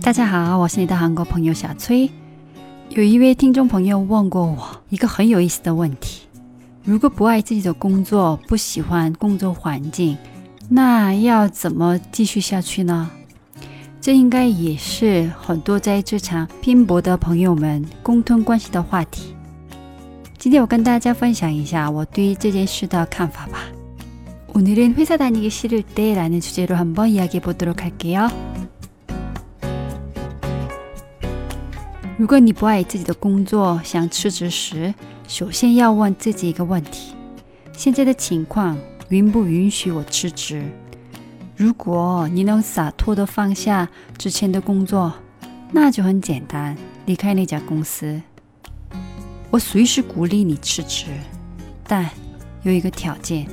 大家好，我是你的韩国朋友小崔。有一位听众朋友问过我一个很有意思的问题：如果不爱自己的工作，不喜欢工作环境，那要怎么继续下去呢？这应该也是很多在这场拼搏的朋友们共同关系的话题。今天我跟大家分享一下我对这件事的看法吧。오늘은회사다니기싫을때라는주제로한번이야기해보도록할게요 如果你不爱自己的工作，想辞职时，首先要问自己一个问题：现在的情况允不允许我辞职？如果你能洒脱的放下之前的工作，那就很简单，离开那家公司。我随时鼓励你辞职，但有一个条件，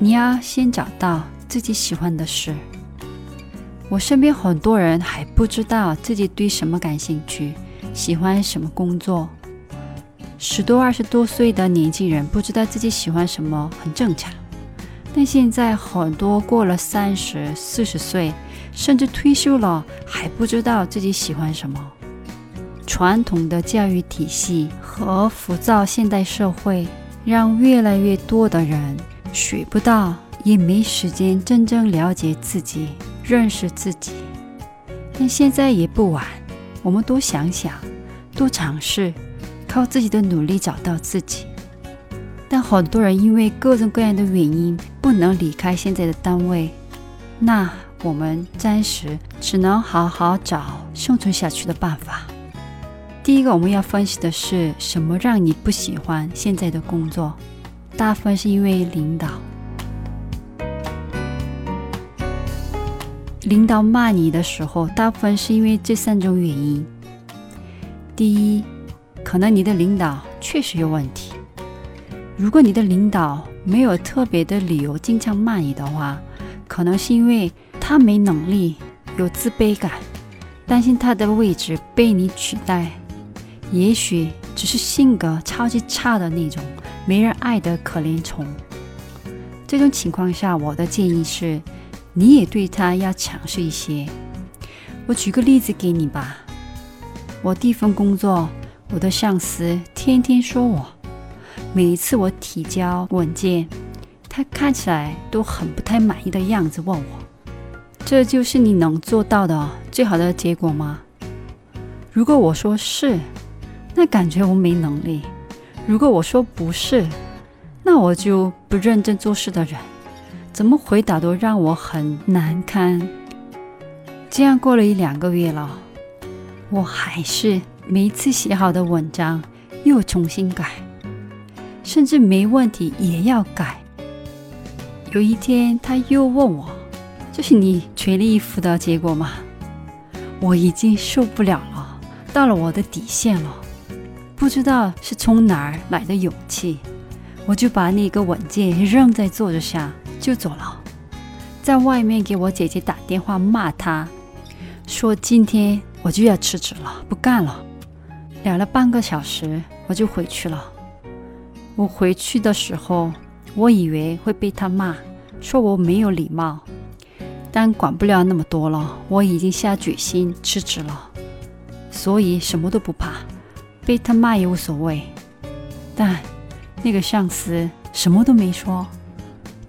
你要先找到自己喜欢的事。我身边很多人还不知道自己对什么感兴趣。喜欢什么工作？十多、二十多岁的年轻人不知道自己喜欢什么，很正常。但现在很多过了三十、四十岁，甚至退休了，还不知道自己喜欢什么。传统的教育体系和浮躁现代社会，让越来越多的人学不到，也没时间真正了解自己、认识自己。但现在也不晚。我们多想想，多尝试，靠自己的努力找到自己。但很多人因为各种各样的原因不能离开现在的单位，那我们暂时只能好好找生存下去的办法。第一个我们要分析的是什么让你不喜欢现在的工作？大部分是因为领导。领导骂你的时候，大部分是因为这三种原因：第一，可能你的领导确实有问题。如果你的领导没有特别的理由经常骂你的话，可能是因为他没能力，有自卑感，担心他的位置被你取代。也许只是性格超级差的那种，没人爱的可怜虫。这种情况下，我的建议是。你也对他要强势一些。我举个例子给你吧。我第一份工作，我的上司天天说我，每一次我提交文件，他看起来都很不太满意的样子，问我：“这就是你能做到的最好的结果吗？”如果我说是，那感觉我没能力；如果我说不是，那我就不认真做事的人。怎么回答都让我很难堪。这样过了一两个月了，我还是每次写好的文章又重新改，甚至没问题也要改。有一天他又问我：“这是你全力以赴的结果吗？”我已经受不了了，到了我的底线了。不知道是从哪儿来的勇气，我就把那个文件扔在桌子上。就走了，在外面给我姐姐打电话骂她，说今天我就要辞职了，不干了。聊了半个小时，我就回去了。我回去的时候，我以为会被他骂，说我没有礼貌，但管不了那么多了。我已经下决心辞职了，所以什么都不怕，被他骂也无所谓。但那个上司什么都没说。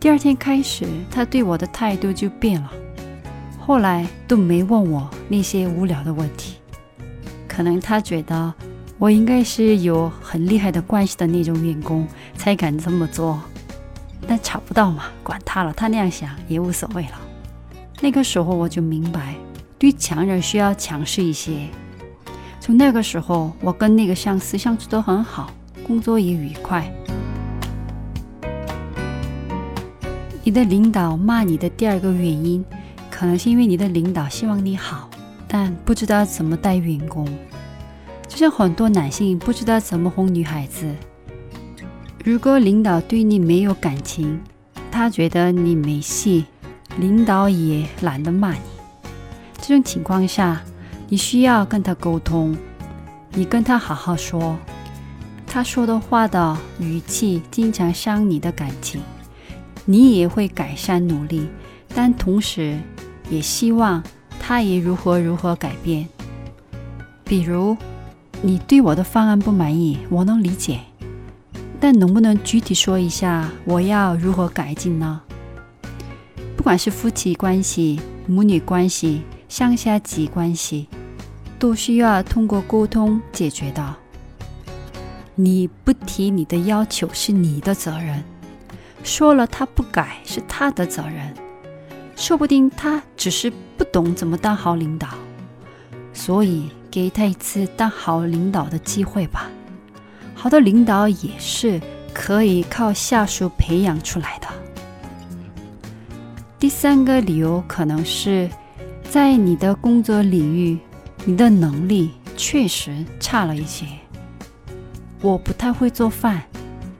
第二天开始，他对我的态度就变了。后来都没问我那些无聊的问题，可能他觉得我应该是有很厉害的关系的那种员工才敢这么做。但查不到嘛，管他了，他那样想也无所谓了。那个时候我就明白，对强人需要强势一些。从那个时候，我跟那个上司相处得很好，工作也愉快。你的领导骂你的第二个原因，可能是因为你的领导希望你好，但不知道怎么带员工。就像很多男性不知道怎么哄女孩子。如果领导对你没有感情，他觉得你没戏，领导也懒得骂你。这种情况下，你需要跟他沟通，你跟他好好说，他说的话的语气经常伤你的感情。你也会改善努力，但同时也希望他也如何如何改变。比如，你对我的方案不满意，我能理解，但能不能具体说一下我要如何改进呢？不管是夫妻关系、母女关系、上下级关系，都需要通过沟通解决的。你不提你的要求是你的责任，说了他不改是他的责任，说不定他只是不懂怎么当好领导，所以。给他一次当好领导的机会吧。好的领导也是可以靠下属培养出来的。第三个理由可能是在你的工作领域，你的能力确实差了一些。我不太会做饭，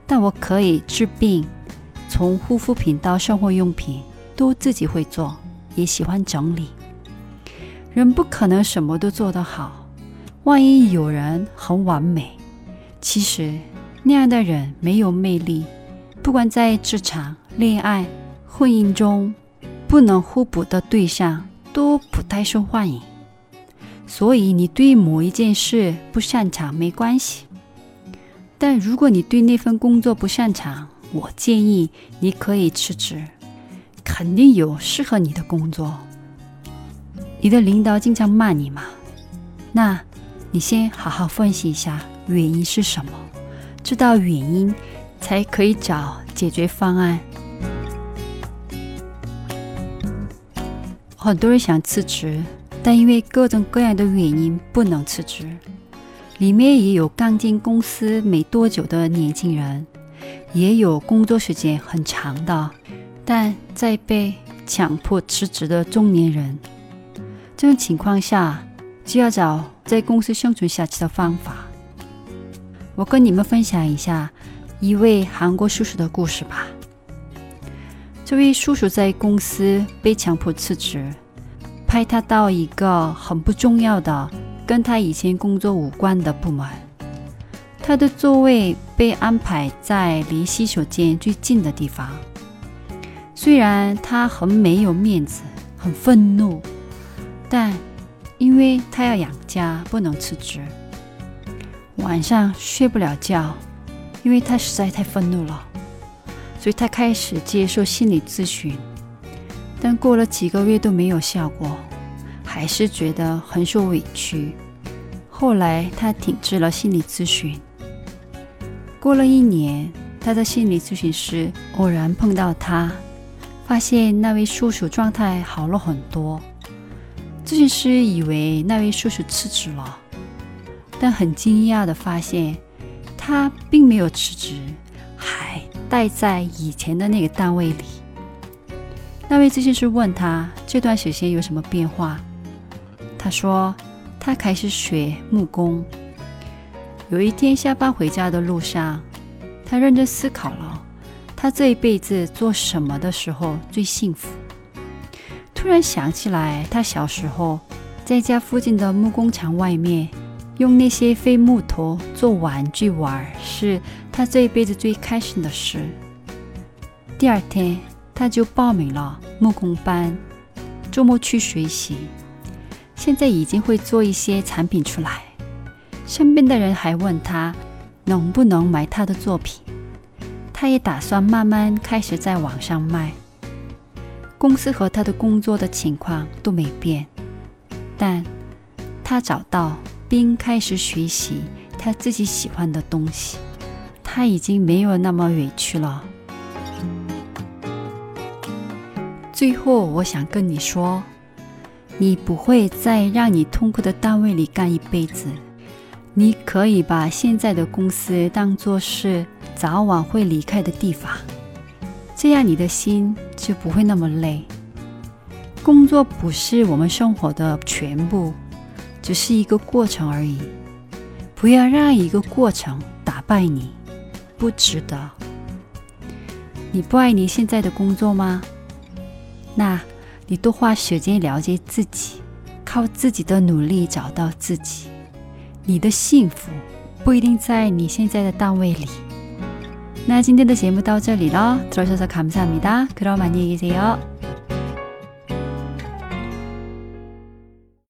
但我可以治病，从护肤品到生活用品都自己会做，也喜欢整理。人不可能什么都做得好。万一有人很完美，其实那样的人没有魅力。不管在职场、恋爱、婚姻中，不能互补的对象都不太受欢迎。所以你对某一件事不擅长没关系，但如果你对那份工作不擅长，我建议你可以辞职。肯定有适合你的工作。你的领导经常骂你吗？那。你先好好分析一下原因是什么，知道原因才可以找解决方案。很多人想辞职，但因为各种各样的原因不能辞职。里面也有刚进公司没多久的年轻人，也有工作时间很长的，但在被强迫辞职的中年人。这种情况下，就要找。在公司生存下去的方法，我跟你们分享一下一位韩国叔叔的故事吧。这位叔叔在公司被强迫辞职，派他到一个很不重要的、跟他以前工作无关的部门。他的座位被安排在离洗手间最近的地方。虽然他很没有面子，很愤怒，但。因为他要养家，不能辞职。晚上睡不了觉，因为他实在太愤怒了，所以他开始接受心理咨询。但过了几个月都没有效果，还是觉得很受委屈。后来他停止了心理咨询。过了一年，他的心理咨询师偶然碰到他，发现那位叔叔状态好了很多。咨询师以为那位叔叔辞职了，但很惊讶的发现，他并没有辞职，还待在以前的那个单位里。那位咨询师问他这段时间有什么变化，他说他开始学木工。有一天下班回家的路上，他认真思考了他这一辈子做什么的时候最幸福。突然想起来，他小时候在家附近的木工厂外面，用那些废木头做玩具玩，是他这一辈子最开心的事。第二天，他就报名了木工班，周末去学习。现在已经会做一些产品出来，身边的人还问他能不能买他的作品。他也打算慢慢开始在网上卖。公司和他的工作的情况都没变，但他找到并开始学习他自己喜欢的东西，他已经没有那么委屈了。最后，我想跟你说，你不会在让你痛苦的单位里干一辈子，你可以把现在的公司当做是早晚会离开的地方。这样你的心就不会那么累。工作不是我们生活的全部，只是一个过程而已。不要让一个过程打败你，不值得。你不爱你现在的工作吗？那你多花时间了解自己，靠自己的努力找到自己。 你的幸福不一定在你现在的单位里。那今天的节目到这里了，들어주셔서감사합니다그럼안녕히계세요